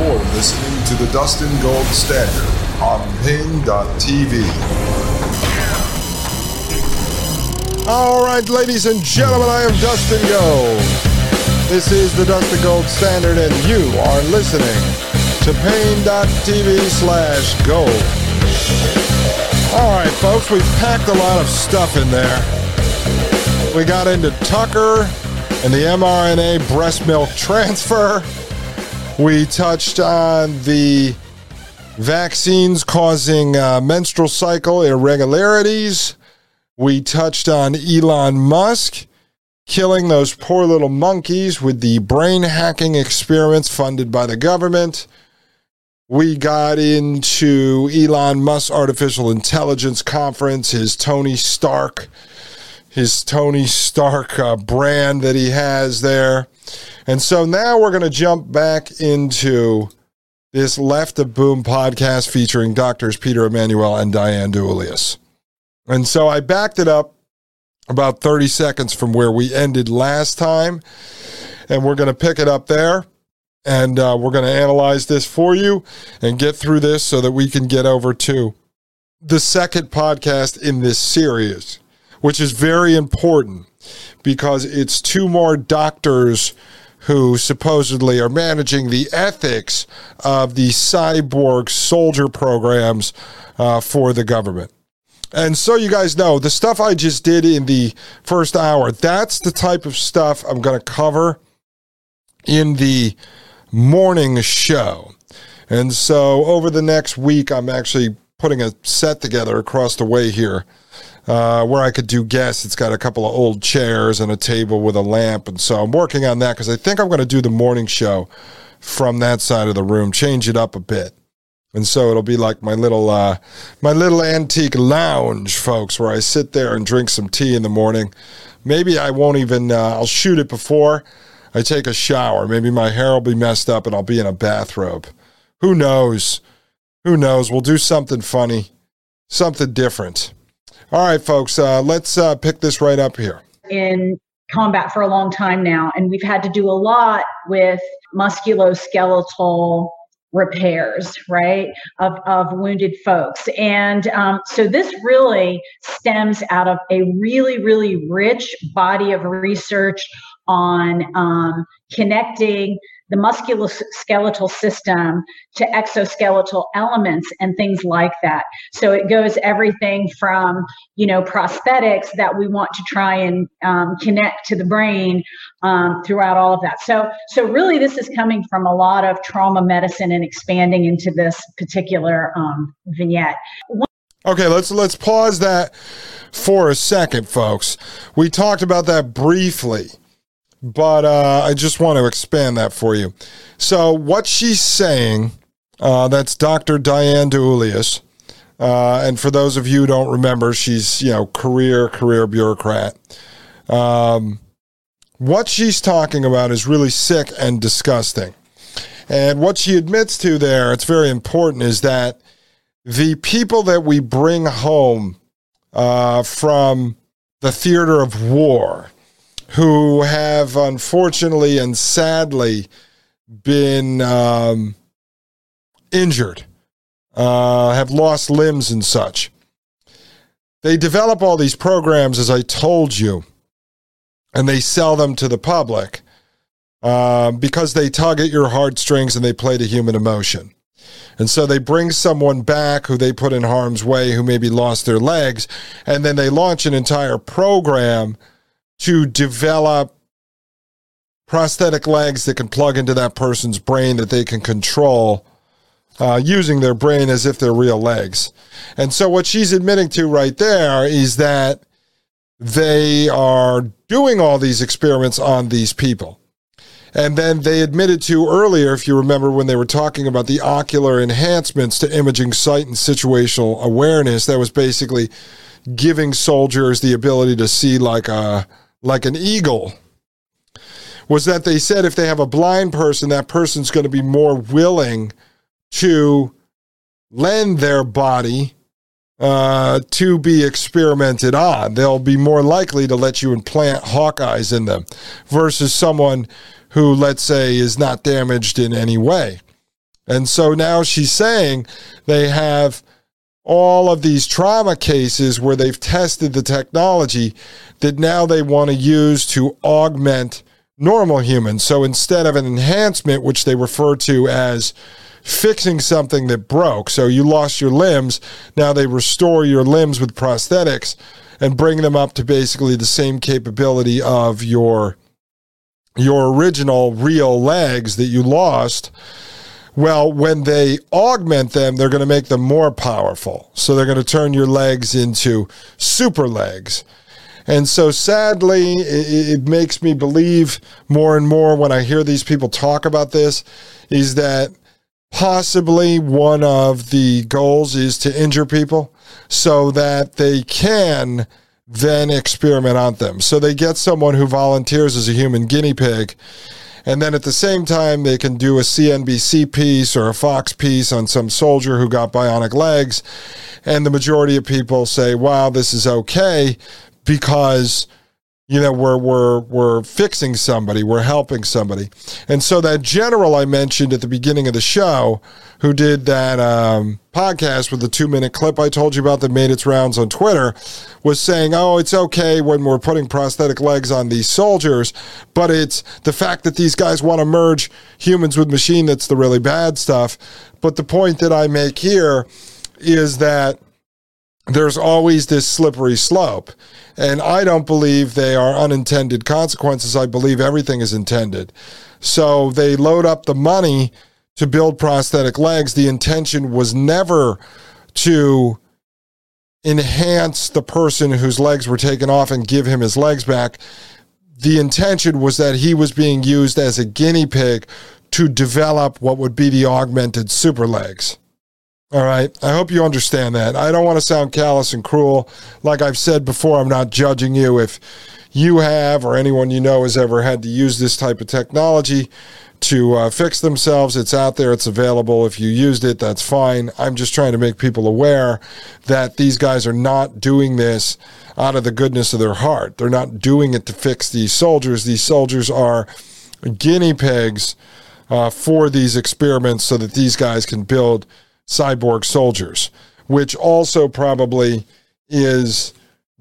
You're listening to the Dustin Gold Standard on Paine.tv. All right, ladies and gentlemen, I am Dustin Gold. This is the Dustin Gold Standard, and you are listening to Paine.tv slash gold. All right, folks, we've packed a lot of stuff in there. We got into Tucker and the mRNA breast milk transfer. We touched on the vaccines causing uh, menstrual cycle irregularities. We touched on Elon Musk killing those poor little monkeys with the brain hacking experiments funded by the government. We got into Elon Musk's artificial intelligence conference, his Tony Stark, his Tony Stark uh, brand that he has there. And so now we're going to jump back into this Left of Boom podcast featuring doctors Peter Emanuel and Diane DiEuliis. And so I backed it up about 30 seconds from where we ended last time. And we're going to pick it up there. And uh, we're going to analyze this for you and get through this so that we can get over to the second podcast in this series, which is very important because it's two more doctors who supposedly are managing the ethics of the cyborg soldier programs uh, for the government. And so you guys know the stuff I just did in the first hour, that's the type of stuff I'm going to cover in the morning show. And so over the next week, I'm actually putting a set together across the way here uh, where I could do guests. It's got a couple of old chairs and a table with a lamp. And so I'm working on that because I think I'm going to do the morning show from that side of the room, change it up a bit. And so it'll be like my little uh, my little antique lounge, folks, where I sit there and drink some tea in the morning. Maybe I won't even uh, I'll shoot it before I take a shower. Maybe my hair will be messed up and I'll be in a bathrobe. Who knows? Who knows? We'll do something funny, something different. All right, folks, uh, let's uh, pick this right up here. In combat for a long time now, and we've had to do a lot with musculoskeletal repairs, right, of, of wounded folks. And um, so this really stems out of a really, really rich body of research on um, connecting the musculoskeletal system to exoskeletal elements and things like that. So it goes everything from, you know, prosthetics that we want to try and um, connect to the brain um, throughout all of that. So, so really, this is coming from a lot of trauma medicine and expanding into this particular um, vignette. Okay, let's let's pause that for a second, folks. We talked about that briefly but uh, I just want to expand that for you. So, what she's saying, uh, that's Dr. Diane DiEuliis. Uh, and for those of you who don't remember, she's, you know, career, career bureaucrat. Um, what she's talking about is really sick and disgusting. And what she admits to there, it's very important, is that the people that we bring home uh, from the theater of war, who have unfortunately and sadly been um, injured, uh, have lost limbs and such. They develop all these programs, as I told you, and they sell them to the public. um, because they tug at your heartstrings and they play to human emotion. And so they bring someone back who they put in harm's way, who maybe lost their legs, and then they launch an entire program to develop prosthetic legs that can plug into that person's brain that they can control uh, using their brain as if they're real legs. And so what she's admitting to right there is that they are doing all these experiments on these people. And then they admitted to earlier, if you remember, when they were talking about the ocular enhancements to imaging sight and situational awareness, that was basically giving soldiers the ability to see like a like an eagle. Was that they said if they have a blind person, that person's going to be more willing to lend their body uh, to be experimented on. They'll be more likely to let you implant Hawkeyes in them versus someone who, let's say, is not damaged in any way. And so now she's saying they have all of these trauma cases where they've tested the technology that now they want to use to augment normal humans. So instead of an enhancement, which they refer to as fixing something that broke, so you lost your limbs, now they restore your limbs with prosthetics and bring them up to basically the same capability of your your original real legs that you lost. Well, when they augment them, they're going to make them more powerful. So they're going to turn your legs into super legs. And so sadly, it, it, makes me believe more and more when I hear these people talk about this is that possibly one of the goals is to injure people so that they can then experiment on them. So they get someone who volunteers as a human guinea pig. And then at the same time, they can do a CNBC piece or a Fox piece on some soldier who got bionic legs. And the majority of people say, wow, this is okay because you know we're we're we're fixing somebody we're helping somebody. And so that general i mentioned at the beginning of the show who did that um, podcast with the two minute clip i told you about that made its rounds on twitter was saying oh it's okay when we're putting prosthetic legs on these soldiers but it's the fact that these guys want to merge humans with machine that's the really bad stuff. But the point that i make here is that there's always this slippery slope. And I don't believe they are unintended consequences. I believe everything is intended. So they load up the money to build prosthetic legs. The intention was never to enhance the person whose legs were taken off and give him his legs back. The intention was that he was being used as a guinea pig to develop what would be the augmented super legs. All right. I hope you understand that. I don't want to sound callous and cruel. Like I've said before, I'm not judging you if you have or anyone you know has ever had to use this type of technology to uh, fix themselves. It's out there, it's available. If you used it, that's fine. I'm just trying to make people aware that these guys are not doing this out of the goodness of their heart. They're not doing it to fix these soldiers. These soldiers are guinea pigs uh, for these experiments so that these guys can build cyborg soldiers, which also probably is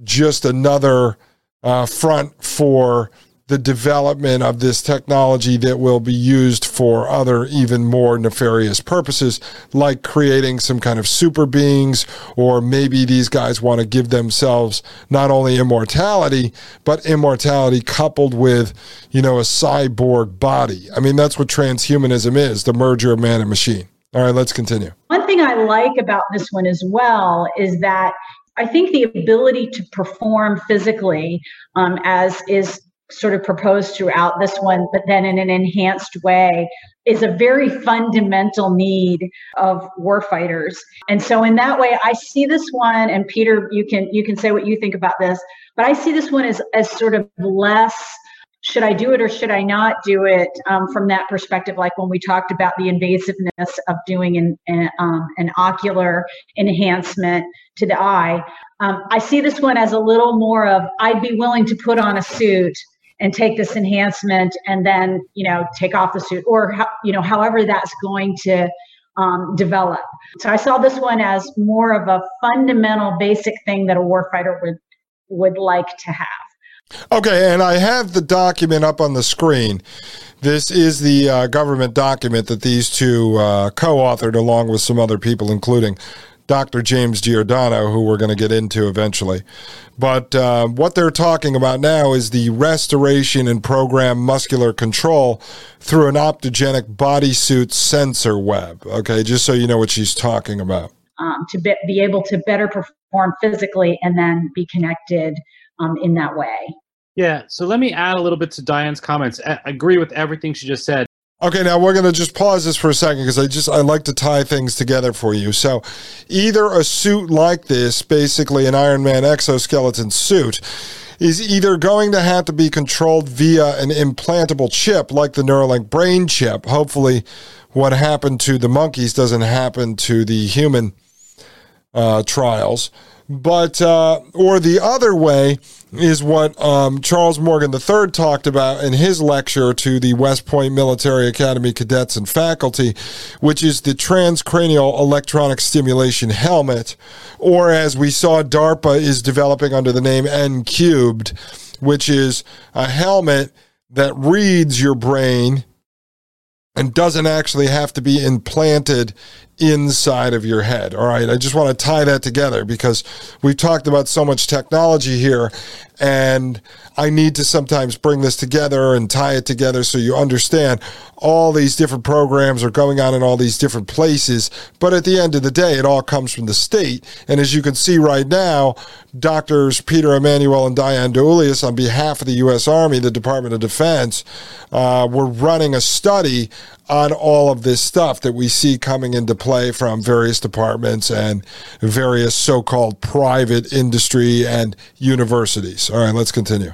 just another uh, front for the development of this technology that will be used for other even more nefarious purposes, like creating some kind of super beings, or maybe these guys want to give themselves not only immortality, but immortality coupled with, you know, a cyborg body. I mean, that's what transhumanism is the merger of man and machine. All right, let's continue. One thing I like about this one as well is that I think the ability to perform physically, um, as is sort of proposed throughout this one, but then in an enhanced way, is a very fundamental need of warfighters. And so in that way, I see this one, and Peter, you can you can say what you think about this, but I see this one as as sort of less should I do it or should I not do it um, from that perspective? Like when we talked about the invasiveness of doing an, an, um, an ocular enhancement to the eye, um, I see this one as a little more of I'd be willing to put on a suit and take this enhancement and then you know take off the suit or you know however that's going to um, develop. So I saw this one as more of a fundamental, basic thing that a warfighter would would like to have. Okay, and I have the document up on the screen This is the uh, government document that these two uh, co authored along with some other people, including Dr. James Giordano, who we're going to get into eventually. But uh, what they're talking about now is the restoration and program muscular control through an optogenic bodysuit sensor web. Okay, just so you know what she's talking about. Um, to be, be, able to better perform physically and then be connected um, in that way. Yeah, so let me add a little bit to Diane's comments. I agree with everything she just said. Okay, now we're going to just pause this for a second because I just I like to tie things together for you. So, either a suit like this, basically an Iron Man exoskeleton suit, is either going to have to be controlled via an implantable chip like the Neuralink brain chip. Hopefully, what happened to the monkeys doesn't happen to the human uh, trials. But, uh, or the other way is what um, Charles Morgan III talked about in his lecture to the West Point Military Academy cadets and faculty, which is the transcranial electronic stimulation helmet, or as we saw, DARPA is developing under the name N Cubed, which is a helmet that reads your brain and doesn't actually have to be implanted inside of your head. All right. I just want to tie that together because we've talked about so much technology here and I need to sometimes bring this together and tie it together so you understand all these different programs are going on in all these different places. But at the end of the day, it all comes from the state. And as you can see right now, doctors Peter Emanuel and Diane DiEuliis, on behalf of the U.S. Army, the Department of Defense, uh, were running a study on all of this stuff that we see coming into play from various departments and various so called private industry and universities. All right, let's continue.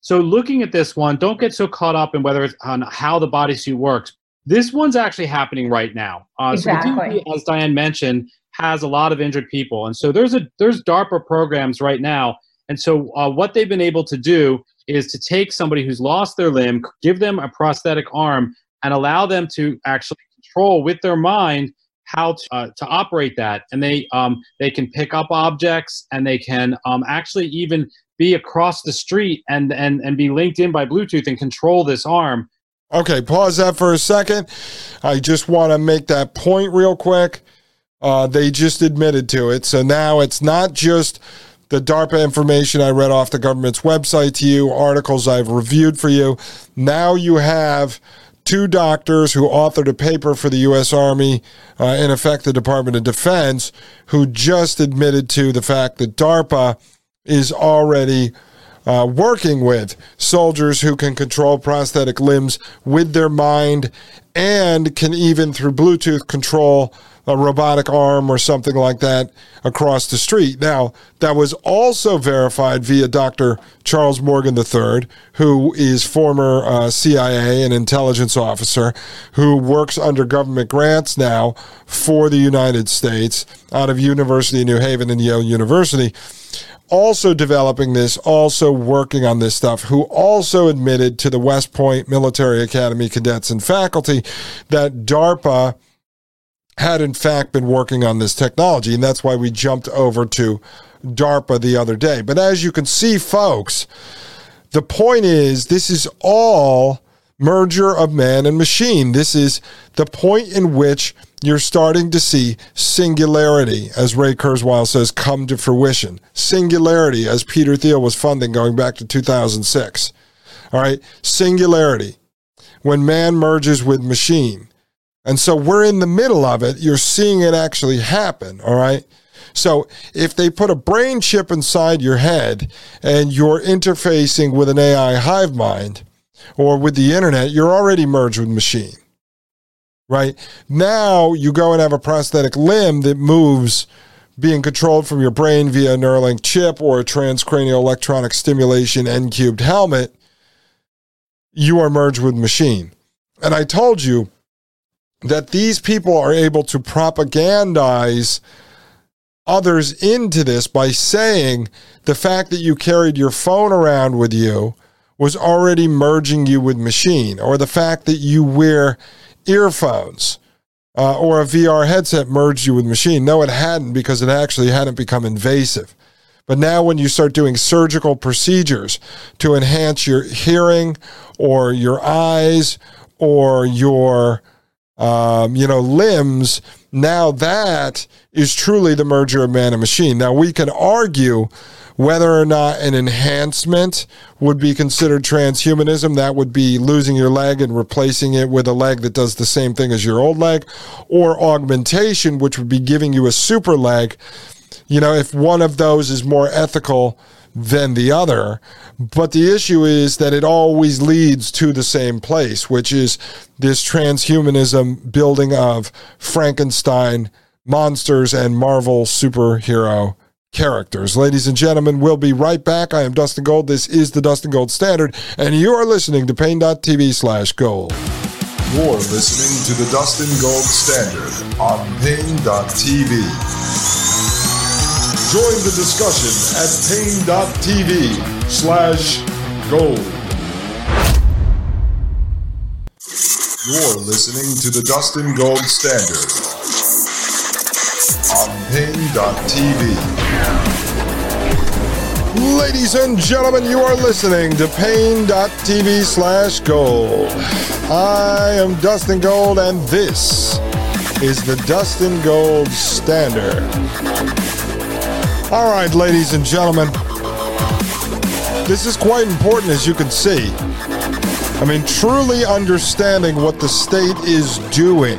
So, looking at this one, don't get so caught up in whether it's on how the bodysuit works. This one's actually happening right now. Uh, exactly. So DoD, as Diane mentioned, has a lot of injured people, and so there's a there's DARPA programs right now. And so, uh, what they've been able to do is to take somebody who's lost their limb, give them a prosthetic arm, and allow them to actually control with their mind how to, uh, to operate that. And they um, they can pick up objects and they can um, actually even be across the street and, and and be linked in by bluetooth and control this arm. Okay pause that for a second. I just want to make that point real quick. Uh, they just admitted to it. So now it's not just the DARPA information I read off the government's website to you, articles I've reviewed for you. Now you have two doctors who authored a paper for the U.S. Army, uh, in effect, the Department of Defense, who just admitted to the fact that DARPA is already uh, working with soldiers who can control prosthetic limbs with their mind and can even, through Bluetooth, control a robotic arm or something like that across the street. Now, that was also verified via Dr. Charles Morgan III, who is former uh, CIA and intelligence officer who works under government grants now for the United States out of University of New Haven and Yale University also developing this, also working on this stuff, who also admitted to the West Point Military Academy cadets and faculty that DARPA had in fact been working on this technology. And that's why we jumped over to DARPA the other day. But as you can see, folks, the point is this is all merger of man and machine. This is the point in which you're starting to see singularity, as Ray Kurzweil says, come to fruition. Singularity, as Peter Thiel was funding going back to 2006. All right, singularity. When man merges with machine. And so we're in the middle of it. You're seeing it actually happen. All right. So if they put a brain chip inside your head and you're interfacing with an AI hive mind or with the internet, you're already merged with machine. Right. Now you go and have a prosthetic limb that moves being controlled from your brain via a Neuralink chip or a transcranial electronic stimulation N cubed helmet. You are merged with machine. And I told you that these people are able to propagandize others into this by saying the fact that you carried your phone around with you was already merging you with machine, or the fact that you wear earphones uh, or a VR headset merged you with machine. No, it hadn't because it actually hadn't become invasive. But now, when you start doing surgical procedures to enhance your hearing or your eyes or your um, you know limbs now that is truly the merger of man and machine. Now we can argue whether or not an enhancement would be considered transhumanism. That would be losing your leg and replacing it with a leg that does the same thing as your old leg or augmentation which would be giving you a super leg. You know if one of those is more ethical than the other. But the issue is that it always leads to the same place, which is this transhumanism building of Frankenstein monsters and Marvel superhero characters. Ladies and gentlemen, we'll be right back. I am Dustin Gold. This is the Dustin Gold Standard, and you are listening to Paine.tv slash gold. You're listening to the Dustin Gold Standard on Paine.tv. Join the discussion at Paine.tv slash gold. You're listening to the Dustin Gold Standard on Paine.tv. Ladies and gentlemen, you are listening to Paine.tv slash gold. I am Dustin Gold, and this is the Dustin Gold Standard. All right, ladies and gentlemen, this is quite important as you can see. I mean, truly understanding what the state is doing,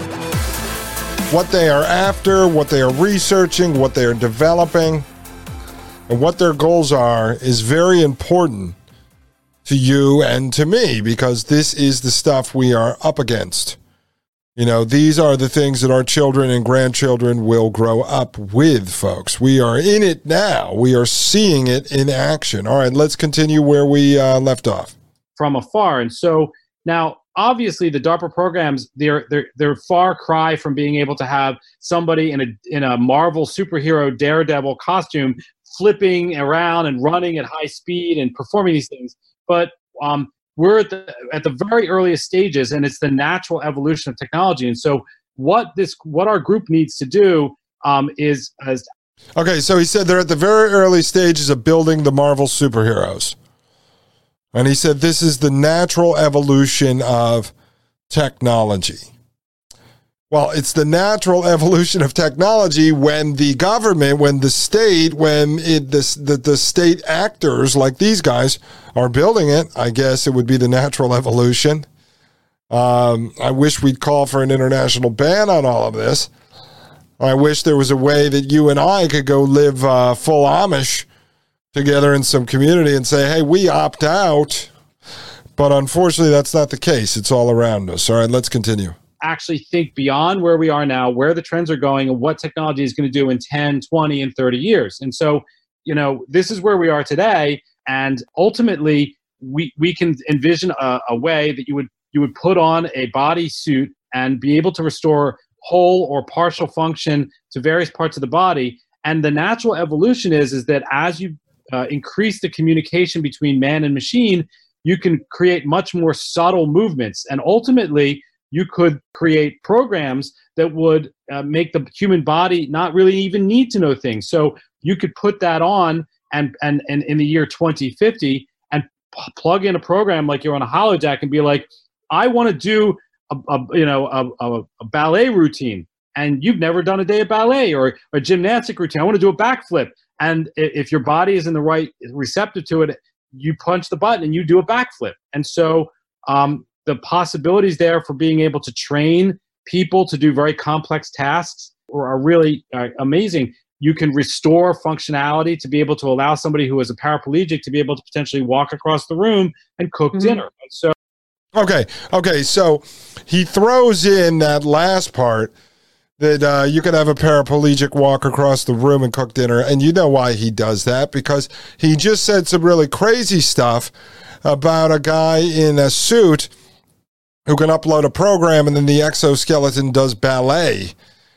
what they are after, what they are researching, what they are developing, and what their goals are is very important to you and to me because this is the stuff we are up against. You know, these are the things that our children and grandchildren will grow up with, folks. We are in it now. We are seeing it in action. All right, let's continue where we uh, left off. From afar. And so now, obviously, the DARPA programs, they're, they're, they're far cry from being able to have somebody in a, in a Marvel superhero daredevil costume flipping around and running at high speed and performing these things. But um, we're at the at the very earliest stages and it's the natural evolution of technology. And so what this what our group needs to do um, is as okay so he said they're at the very early stages of building the marvel superheroes. And he said this is the natural evolution of technology well, it's the natural evolution of technology when the government, when the state, when it, the, the, the state actors like these guys are building it. I guess it would be the natural evolution. Um, I wish we'd call for an international ban on all of this. I wish there was a way that you and I could go live uh, full Amish together in some community and say, hey, we opt out. But unfortunately, that's not the case. It's all around us. All right, let's continue actually think beyond where we are now, where the trends are going, and what technology is going to do in 10, 20, and 30 years. And so, you know, this is where we are today. And ultimately, we, we can envision a, a way that you would you would put on a body suit and be able to restore whole or partial function to various parts of the body. And the natural evolution is is that as you uh, increase the communication between man and machine, you can create much more subtle movements. And ultimately, you could create programs that would uh, make the human body not really even need to know things. So you could put that on and and, and in the year 2050 and p- plug in a program like you're on a holodeck and be like, I want to do a, a, you know a, a, ballet routine and you've never done a day of ballet or a gymnastic routine. I want to do a backflip. And if your body is in the right receptive to it, you punch the button and you do a backflip. And so um, the possibilities there for being able to train people to do very complex tasks are really uh, amazing. You can restore functionality to be able to allow somebody who is a paraplegic to be able to potentially walk across the room and cook mm-hmm. dinner. so, okay, okay, so he throws in that last part that uh, you can have a paraplegic walk across the room and cook dinner, and you know why he does that because he just said some really crazy stuff about a guy in a suit who can upload a program and then the exoskeleton does ballet.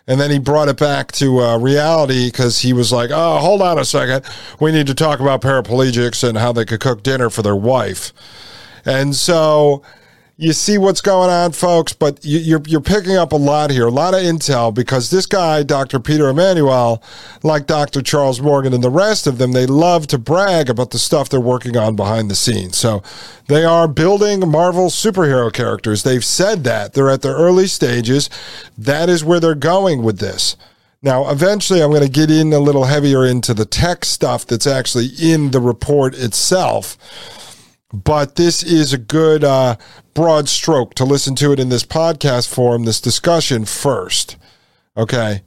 And then he brought it back to uh, reality because he was like, oh, hold on a second. We need to talk about paraplegics and how they could cook dinner for their wife. And so, you see what's going on, folks, but you, you're you're picking up a lot here, a lot of intel because this guy, Dr. Peter Emanuel, like Dr. Charles Morgan and the rest of them, they love to brag about the stuff they're working on behind the scenes. So they are building Marvel superhero characters. They've said that they're at the early stages. That is where they're going with this. Now, eventually, I'm going to get in a little heavier into the tech stuff that's actually in the report itself but this is a good uh, broad stroke to listen to it in this podcast form, this discussion first. Okay.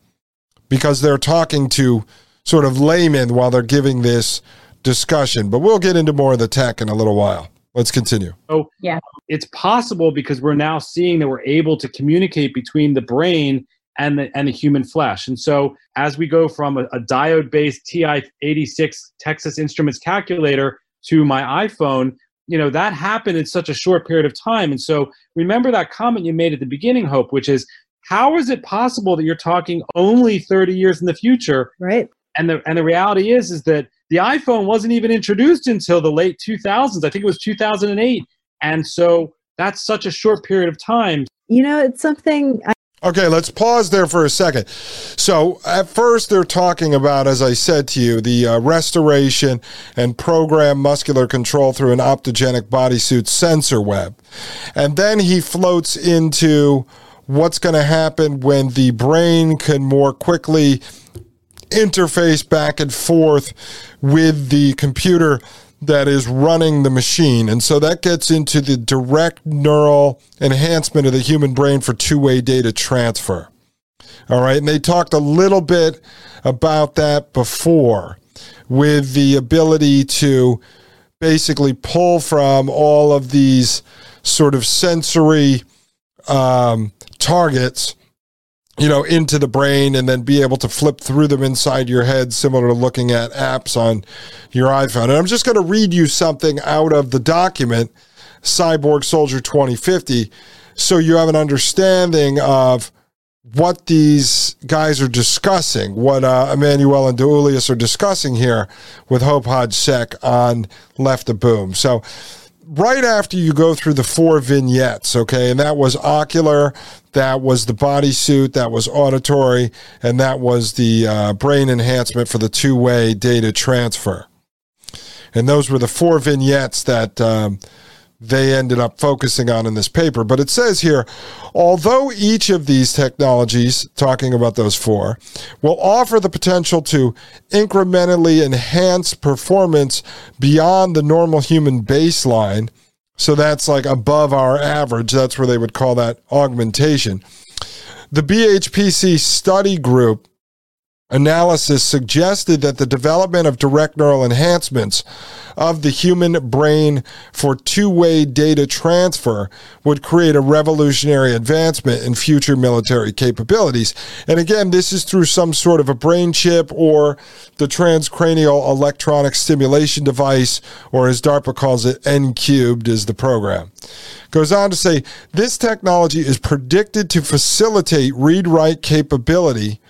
Because they're talking to sort of laymen while they're giving this discussion. But we'll get into more of the tech in a little while. Let's continue. Oh, yeah, it's possible because we're now seeing that we're able to communicate between the brain and the and the human flesh. And so as we go from a, a diode-based TI-86 Texas Instruments calculator to my iPhone, you know that happened in such a short period of time. And so remember that comment you made at the beginning hope which is how is it possible that you're talking only 30 years in the future? Right. And the and the reality is is that the iphone wasn't even introduced until the late 2000s i think it was 2008 and so that's such a short period of time. You know it's something I- Okay, let's pause there for a second. So, at first, they're talking about, as I said to you, the uh, restoration and program muscular control through an optogenic bodysuit sensor web. And then he floats into what's going to happen when the brain can more quickly interface back and forth with the computer that is running the machine. And so that gets into the direct neural enhancement of the human brain for two way data transfer. All right. And they talked a little bit about that before with the ability to basically pull from all of these sort of sensory um, targets you know, into the brain and then be able to flip through them inside your head, similar to looking at apps on your iPhone. And I'm just going to read you something out of the document, Cyborg Soldier 2050, so you have an understanding of what these guys are discussing, what uh, Emanuel and DiEuliis are discussing here with Hope Hodge-Seck on Left of Boom. So, right after you go through the four vignettes, okay, and that was ocular, that was the bodysuit, that was auditory, and that was the uh, brain enhancement for the two way data transfer. And those were the four vignettes that um, they ended up focusing on in this paper. But it says here although each of these technologies, talking about those four, will offer the potential to incrementally enhance performance beyond the normal human baseline, so that's like above our average, that's where they would call that augmentation. The BHPC study group analysis suggested that the development of direct neural enhancements of the human brain for two way data transfer would create a revolutionary advancement in future military capabilities. And again, this is through some sort of a brain chip or the transcranial electronic stimulation device, or as DARPA calls it, N cubed is the program. Goes on to say this technology is predicted to facilitate read write capability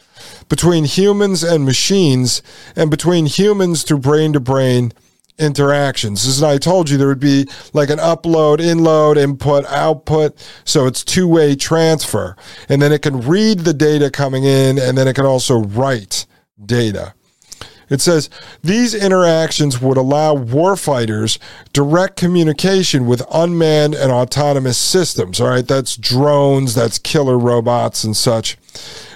between humans and machines and between humans through brain to brain interactions. As I told you, there would be like an upload, inload, input, output. So it's two way transfer. And then it can read the data coming in and then it can also write data. It says these interactions would allow warfighters direct communication with unmanned and autonomous systems. All right, that's drones, that's killer robots and such,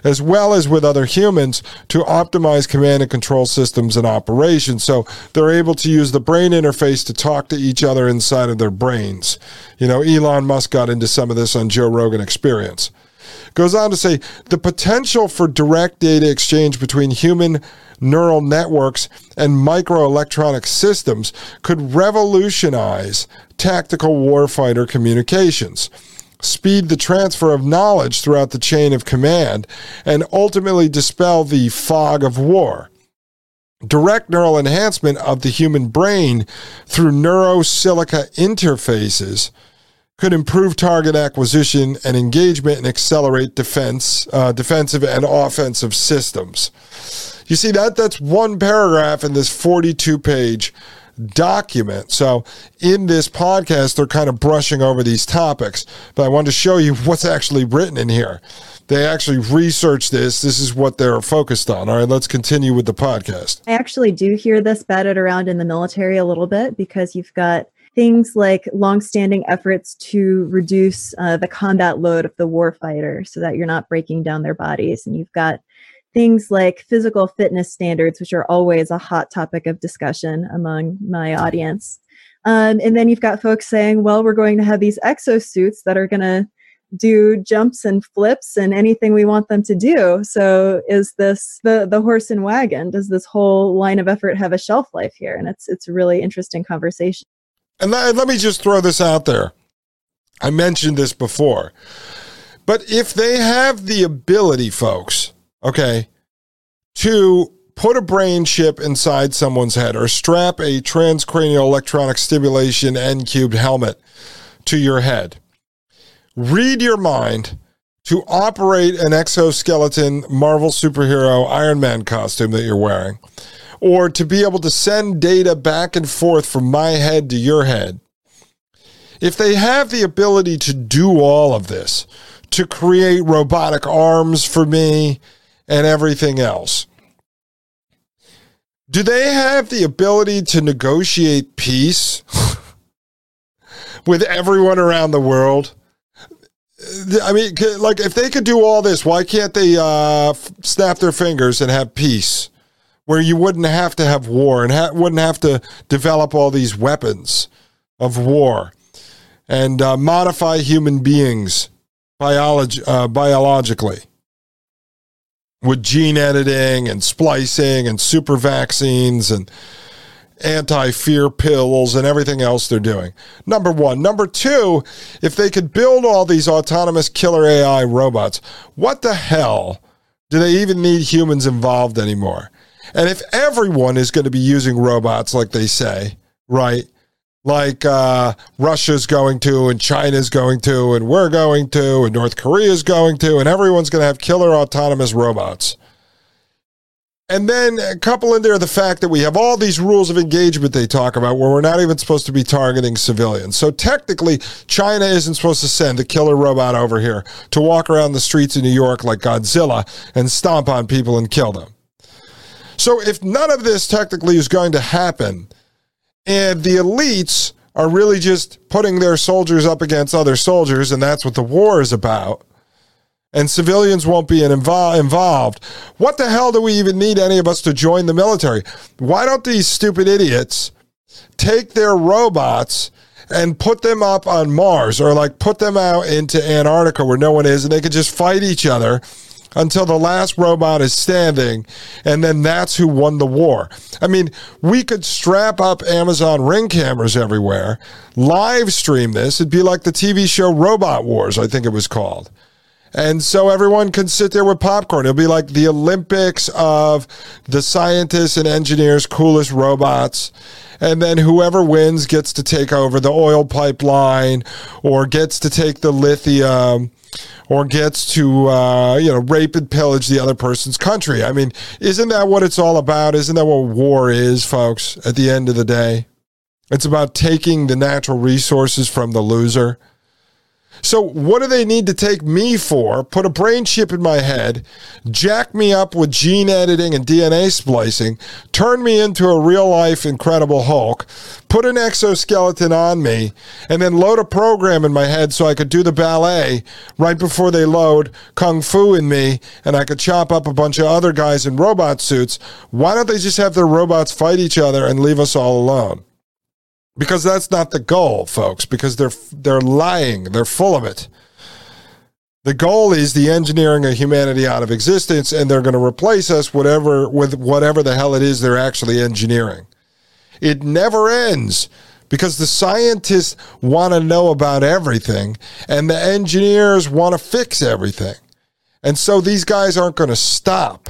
as well as with other humans to optimize command and control systems and operations. So they're able to use the brain interface to talk to each other inside of their brains. You know, Elon Musk got into some of this on Joe Rogan Experience. Goes on to say the potential for direct data exchange between human neural networks and microelectronic systems could revolutionize tactical warfighter communications speed the transfer of knowledge throughout the chain of command, and ultimately dispel the fog of war. Direct neural enhancement of the human brain through neurosilica interfaces could improve target acquisition and engagement and accelerate defense, uh, defensive and offensive systems. You see that that's one paragraph in this 42 page document. So in this podcast, they're kind of brushing over these topics, but I wanted to show you what's actually written in here. They actually researched this. This is what they're focused on. All right, let's continue with the podcast. I actually do hear this batted around in the military a little bit because you've got things like longstanding efforts to reduce uh, the combat load of the warfighter so that you're not breaking down their bodies. And you've got things like physical fitness standards, which are always a hot topic of discussion among my audience. Um, and then you've got folks saying, well, we're going to have these exosuits that are going to do jumps and flips and anything we want them to do. So is this the the horse and wagon? Does this whole line of effort have a shelf life here? And it's it's a really interesting conversation. And let, let me just throw this out there. I mentioned this before. But if they have the ability, folks, okay, to put a brain chip inside someone's head or strap a transcranial electronic stimulation N cubed helmet to your head, read your mind to operate an exoskeleton Marvel superhero Iron Man costume that you're wearing, or to be able to send data back and forth from my head to your head. If they have the ability to do all of this, to create robotic arms for me and everything else, do they have the ability to negotiate peace with everyone around the world? I mean, like if they could do all this, why can't they uh, snap their fingers and have peace, where you wouldn't have to have war and ha- wouldn't have to develop all these weapons of war and uh, modify human beings uh, biologically with gene editing and splicing and super vaccines and anti fear pills and everything else they're doing. Number one. Number two, if they could build all these autonomous killer AI robots, what the hell do they even need humans involved anymore? And if everyone is going to be using robots like they say, right? Like uh, Russia's going to, and China's going to, and we're going to, and North Korea's going to, and everyone's going to have killer autonomous robots and then a couple in there the fact that we have all these rules of engagement they talk about where we're not even supposed to be targeting civilians. So technically, China isn't supposed to send a killer robot over here to walk around the streets of New York like Godzilla and stomp on people and kill them. So if none of this technically is going to happen, and the elites are really just putting their soldiers up against other soldiers, and that's what the war is about and civilians won't be involved. involved. What the hell do we even need any of us to join the military? Why don't these stupid idiots take their robots and put them up on Mars or like put them out into Antarctica where no one is and they could just fight each other until the last robot is standing, and then that's who won the war. I mean, we could strap up Amazon ring cameras everywhere, live stream this. It'd be like the TV show Robot Wars, I think it was called. And so everyone can sit there with popcorn. It'll be like the Olympics of the scientists and engineers, coolest robots. And then whoever wins gets to take over the oil pipeline or gets to take the lithium or gets to uh, you know rape and pillage the other person's country. I mean, isn't that what it's all about? Isn't that what war is, folks? At the end of the day, it's about taking the natural resources from the loser so, what do they need to take me for? Put a brain chip in my head, jack me up with gene editing and DNA splicing, turn me into a real life incredible Hulk, put an exoskeleton on me, and then load a program in my head so I could do the ballet right before they load Kung Fu in me and I could chop up a bunch of other guys in robot suits. Why don't they just have their robots fight each other and leave us all alone? Because that's not the goal, folks. Because they're they're lying. They're full of it. The goal is the engineering of humanity out of existence, and they're going to replace us whatever with whatever the hell it is they're actually engineering. It never ends because the scientists want to know about everything, and the engineers want to fix everything. And so these guys aren't going to stop.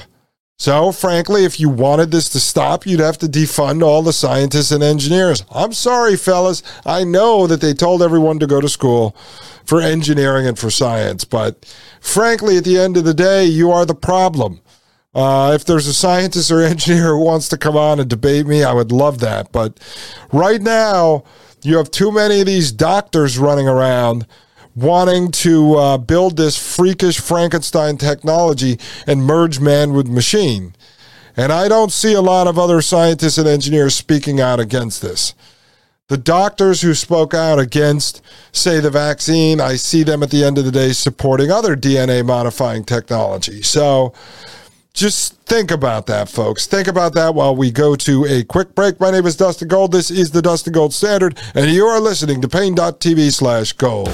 So, frankly, if you wanted this to stop, you'd have to defund all the scientists and engineers. I'm sorry, fellas. I know that they told everyone to go to school for engineering and for science, but frankly, at the end of the day, you are the problem. Uh, if there's a scientist or engineer who wants to come on and debate me, I would love that. But right now, you have too many of these doctors running around wanting to uh, build this freakish Frankenstein technology and merge man with machine. And I don't see a lot of other scientists and engineers speaking out against this. The doctors who spoke out against, say, the vaccine, I see them at the end of the day supporting other DNA modifying technology. So just think about that, folks. Think about that while we go to a quick break. My name is Dustin Gold. This is the Dustin Gold Standard, and you are listening to Paine.tv slash gold.